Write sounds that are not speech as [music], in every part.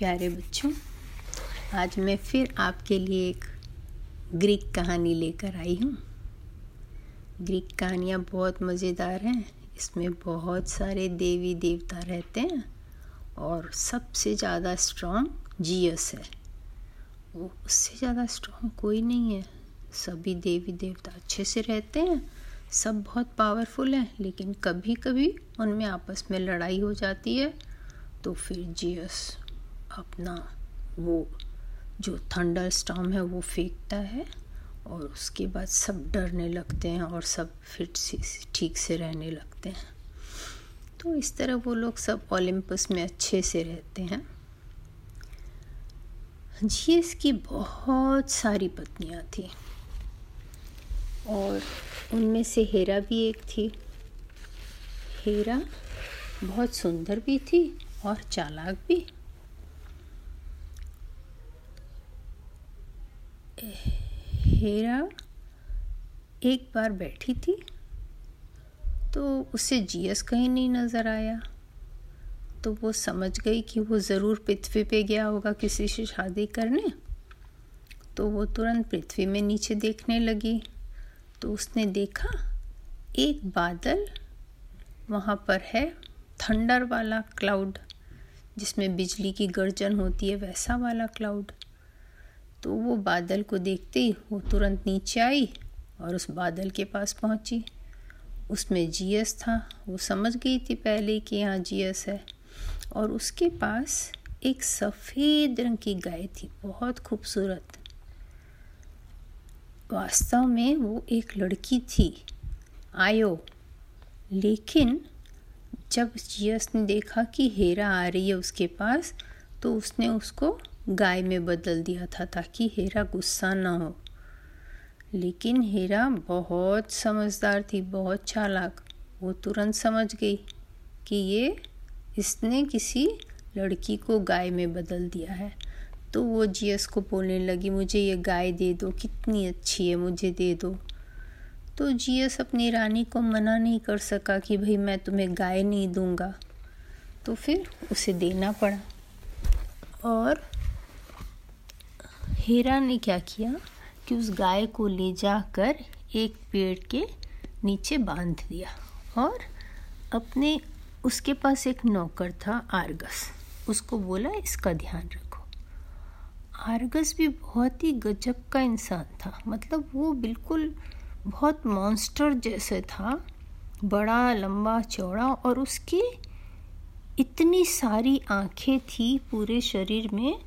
प्यारे बच्चों, आज मैं फिर आपके लिए एक ग्रीक कहानी लेकर आई हूँ। ग्रीक कहानियाँ बहुत मज़ेदार हैं। इसमें बहुत सारे देवी देवता रहते हैं और सबसे ज़्यादा स्ट्रॉन्ग जीएस है। वो उससे ज़्यादा स्ट्रॉन्ग कोई नहीं है। सभी देवी देवता अच्छे से रहते हैं, सब बहुत पावरफुल हैं, लेकिन कभी कभी उनमें आपस में लड़ाई हो जाती है तो फिर जियस अपना वो जो थंडर स्टॉम है वो फेंकता है और उसके बाद सब डरने लगते हैं और सब फिर ठीक से रहने लगते हैं। तो इस तरह वो लोग सब ओलंपस में अच्छे से रहते हैं। जीएस की बहुत सारी पत्नियाँ थी और उनमें से हेरा भी एक थी। हेरा बहुत सुंदर भी थी और चालाक भी। हेरा एक बार बैठी थी तो उसे जीएस कहीं नहीं नज़र आया। तो वो समझ गई कि वो ज़रूर पृथ्वी पे गया होगा किसी से शादी करने। तो वो तुरंत पृथ्वी में नीचे देखने लगी। तो उसने देखा, एक बादल वहाँ पर है, थंडर वाला क्लाउड, जिसमें बिजली की गर्जन होती है वैसा वाला क्लाउड। तो वो बादल को देखते ही वो तुरंत नीचे आई और उस बादल के पास पहुँची। उसमें जीएस था। वो समझ गई थी पहले कि यहाँ जीएस है। और उसके पास एक सफ़ेद रंग की गाय थी। बहुत खूबसूरत। वास्तव में वो एक लड़की थी। आयो। लेकिन जब जियस ने देखा कि हेरा आ रही है उसके पास तो उसने उसको गाय में बदल दिया था ताकि हेरा गुस्सा ना हो। लेकिन हेरा बहुत समझदार थी, बहुत चालाक। वो तुरंत समझ गई कि ये इसने किसी लड़की को गाय में बदल दिया है। तो वो जियस को बोलने लगी, मुझे ये गाय दे दो, कितनी अच्छी है, मुझे दे दो। तो जीएस अपनी रानी को मना नहीं कर सका कि, भाई, मैं तुम्हें गाय नहीं दूँगा। तो फिर उसे देना पड़ा। और हीरा ने क्या किया कि उस गाय को ले जाकर एक पेड़ के नीचे बाँध दिया और अपने, उसके पास एक नौकर था, आर्गस। उसको बोला, इसका ध्यान रखो। आर्गस भी बहुत ही गजब का इंसान था। मतलब वो बिल्कुल बहुत मॉन्स्टर जैसे था। बड़ा, लंबा, चौड़ा और उसकी इतनी सारी आँखें थी पूरे शरीर में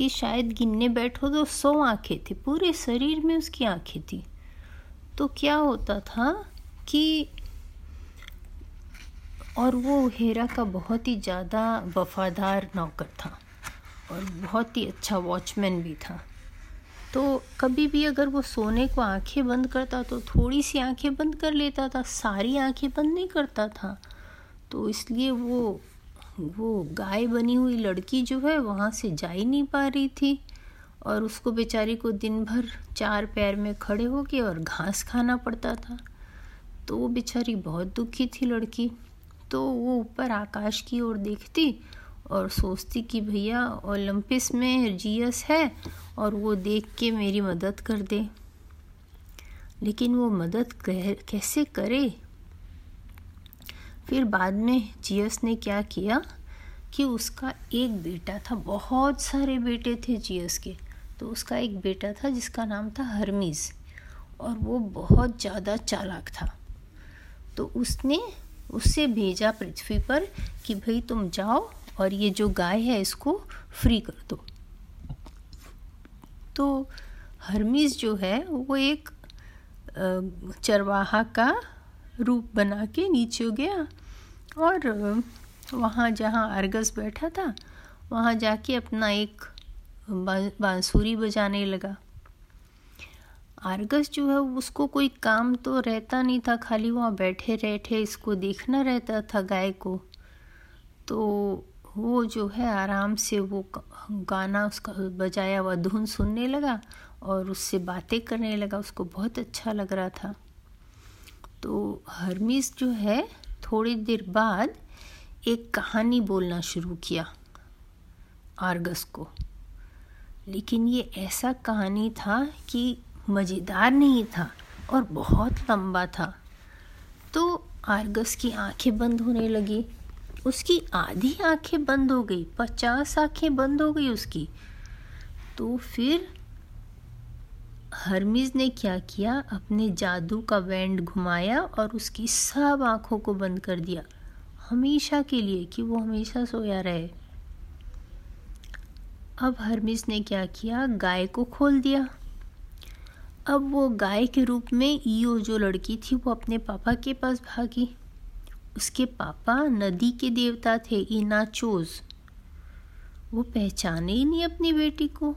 कि शायद गिनने बैठो तो सौ आँखें थी, पूरे शरीर में उसकी आँखें थी। तो क्या होता था कि और वो हेरा का बहुत ही ज़्यादा वफादार नौकर था और बहुत ही अच्छा वॉचमैन भी था। तो कभी भी अगर वो सोने को आँखें बंद करता तो थोड़ी सी आँखें बंद कर लेता था, सारी आँखें बंद नहीं करता था। तो इसलिए वो वो गाय बनी हुई लड़की जो है, वहाँ से जा ही नहीं पा रही थी और उसको बेचारी को दिन भर चार पैर में खड़े होके और घास खाना पड़ता था। तो वो बेचारी बहुत दुखी थी लड़की। तो वो ऊपर आकाश की ओर देखती और सोचती कि भैया, ओलंपिस में जीएस है और वो देख के मेरी मदद कर दे। लेकिन वो मदद कैसे करे? फिर बाद में जीएस ने क्या किया कि उसका एक बेटा था, बहुत सारे बेटे थे जीएस के। तो उसका एक बेटा था जिसका नाम था हरमीज और वो बहुत ज़्यादा चालाक था। तो उसने उससे भेजा पृथ्वी पर कि भाई तुम जाओ और ये जो गाय है इसको फ्री कर दो। तो हरमीज जो है वो एक चरवाहा का रूप बना के नीचे गया और वहाँ जहाँ अर्गस बैठा था, वहाँ जाके अपना एक बांसुरी बजाने लगा। आर्गस जो है, उसको कोई काम तो रहता नहीं था, खाली वहाँ बैठे रहते, इसको देखना रहता था गाय को। तो वो जो है, आराम से वो गाना उसका बजाया हुआ धुन सुनने लगा और उससे बातें करने लगा, उसको बहुत अच्छा लग रहा था। तो हरमिस जो है थोड़ी देर बाद एक कहानी बोलना शुरू किया, आर्गस को। लेकिन ये ऐसा कहानी था कि मज़ेदार नहीं था और बहुत लंबा था। तो आर्गस की आँखें बंद होने लगी। उसकी आधी आँखें बंद हो गई, पचास आँखें बंद हो गई उसकी। तो फिर हरमिज ने क्या किया? अपने जादू का बैंड घुमाया और उसकी सब आँखों को बंद कर दिया। हमेशा के लिए कि वो हमेशा सोया रहे। अब हरमिज ने क्या किया? गाय को खोल दिया। अब वो गाय के रूप में ईओ जो लड़की थी, वो अपने पापा के पास भागी। उसके पापा नदी के देवता थे, इनाचोज। वो पहचाने ही नहीं अपनी बेटी को।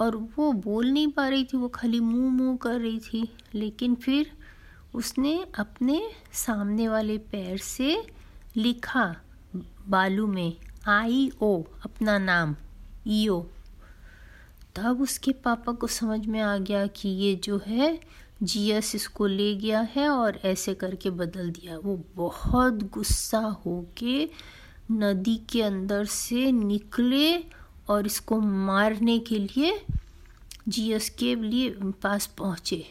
और वो बोल नहीं पा रही थी, वो खाली मुँह मुँह कर रही थी। लेकिन फिर उसने अपने सामने वाले पैर से लिखा, बालू में, आई ओ, अपना नाम ईओ तब उसके पापा को समझ में आ गया कि ये जो है, जीएस इसको ले गया है और ऐसे करके बदल दिया। वो बहुत गुस्सा होके नदी के अंदर से निकले और इसको मारने के लिए जीएस के लिए पास पहुँचे।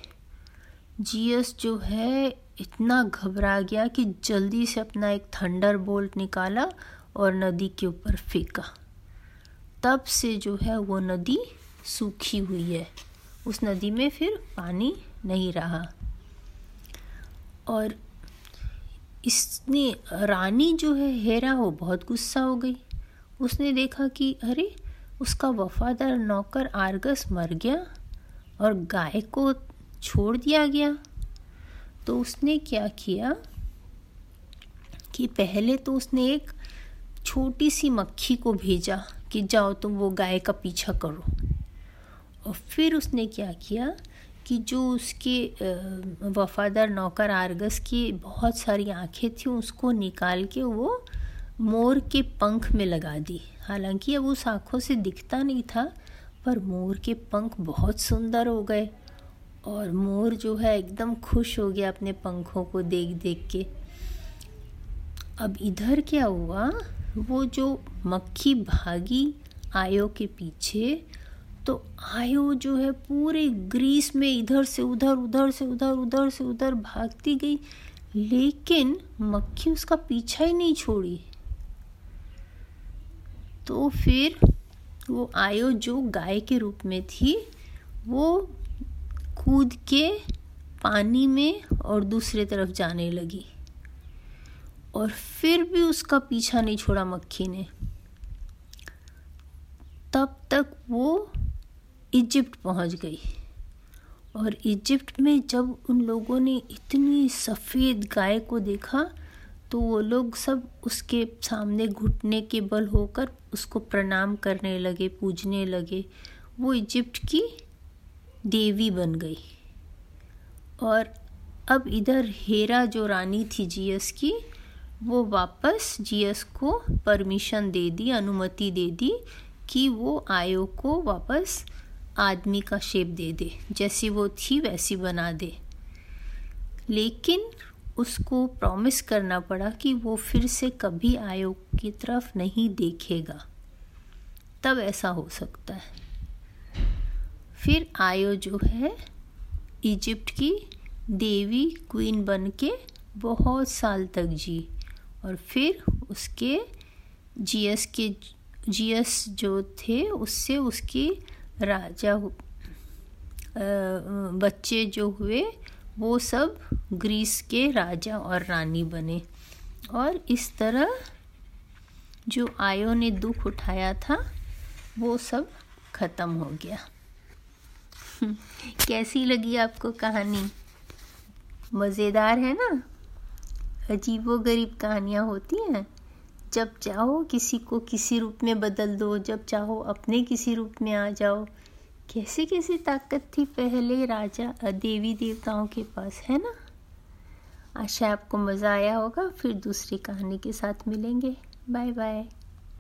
जीएस जो है इतना घबरा गया कि जल्दी से अपना एक थंडर बोल्ट निकाला और नदी के ऊपर फेंका। तब से जो है वो नदी सूखी हुई है। उस नदी में फिर पानी नहीं रहा। और इसने रानी जो है, हेरा वो बहुत गुस्सा हो गई। उसने देखा कि अरे उसका वफादार नौकर आर्गस मर गया और गाय को छोड़ दिया गया। तो उसने क्या किया कि पहले तो उसने एक छोटी सी मक्खी को भेजा कि जाओ तुम वो गाय का पीछा करो। और फिर उसने क्या किया कि जो उसके वफादार नौकर आर्गस की बहुत सारी आँखें थी, उसको निकाल के वो मोर के पंख में लगा दी। हालाँकि अब उस आँखों से दिखता नहीं था, पर मोर के पंख बहुत सुंदर हो गए और मोर जो है एकदम खुश हो गया अपने पंखों को देख देख के। अब इधर क्या हुआ? वो जो मक्खी भागी आयो के पीछे तो आयो जो है पूरे ग्रीस में इधर से उधर उधर से उधर उधर से उधर भागती गई, लेकिन मक्खी उसका पीछा ही नहीं छोड़ी। तो फिर वो आयो जो गाय के रूप में थी, वो कूद के पानी में और दूसरे तरफ़ जाने लगी। और फिर भी उसका पीछा नहीं छोड़ा मक्खी ने। तब तक वो इजिप्ट पहुँच गई। और इजिप्ट में जब उन लोगों ने इतनी सफ़ेद गाय को देखा तो वो लोग सब उसके सामने घुटने के बल होकर उसको प्रणाम करने लगे, पूजने लगे। वो इजिप्ट की देवी बन गई। और अब इधर हेरा जो रानी थी जीएस की, वो वापस जीएस को परमिशन दे दी, अनुमति दे दी कि वो आयो को वापस आदमी का शेप दे दे, जैसी वो थी वैसी बना दे। लेकिन उसको प्रॉमिस करना पड़ा कि वो फिर से कभी आयोग की तरफ़ नहीं देखेगा। तब ऐसा हो सकता है। फिर आयो जो है, इजिप्ट की देवी क्वीन बन के बहुत साल तक जी और फिर उसके जीएस के, जीएस जो थे, उससे उसकी राजा बच्चे जो हुए वो सब ग्रीस के राजा और रानी बने। और इस तरह जो आयो ने दुख उठाया था, वो सब ख़त्म हो गया। [laughs] कैसी लगी आपको कहानी? मज़ेदार है ना? अजीबो गरीब कहानियाँ होती हैं। जब चाहो किसी को किसी रूप में बदल दो, जब चाहो अपने किसी रूप में आ जाओ। कैसी कैसी ताकत थी पहले राजा देवी देवताओं के पास, है ना? आशा, आपको मज़ा आया होगा, फिर दूसरी कहानी के साथ मिलेंगे। Bye bye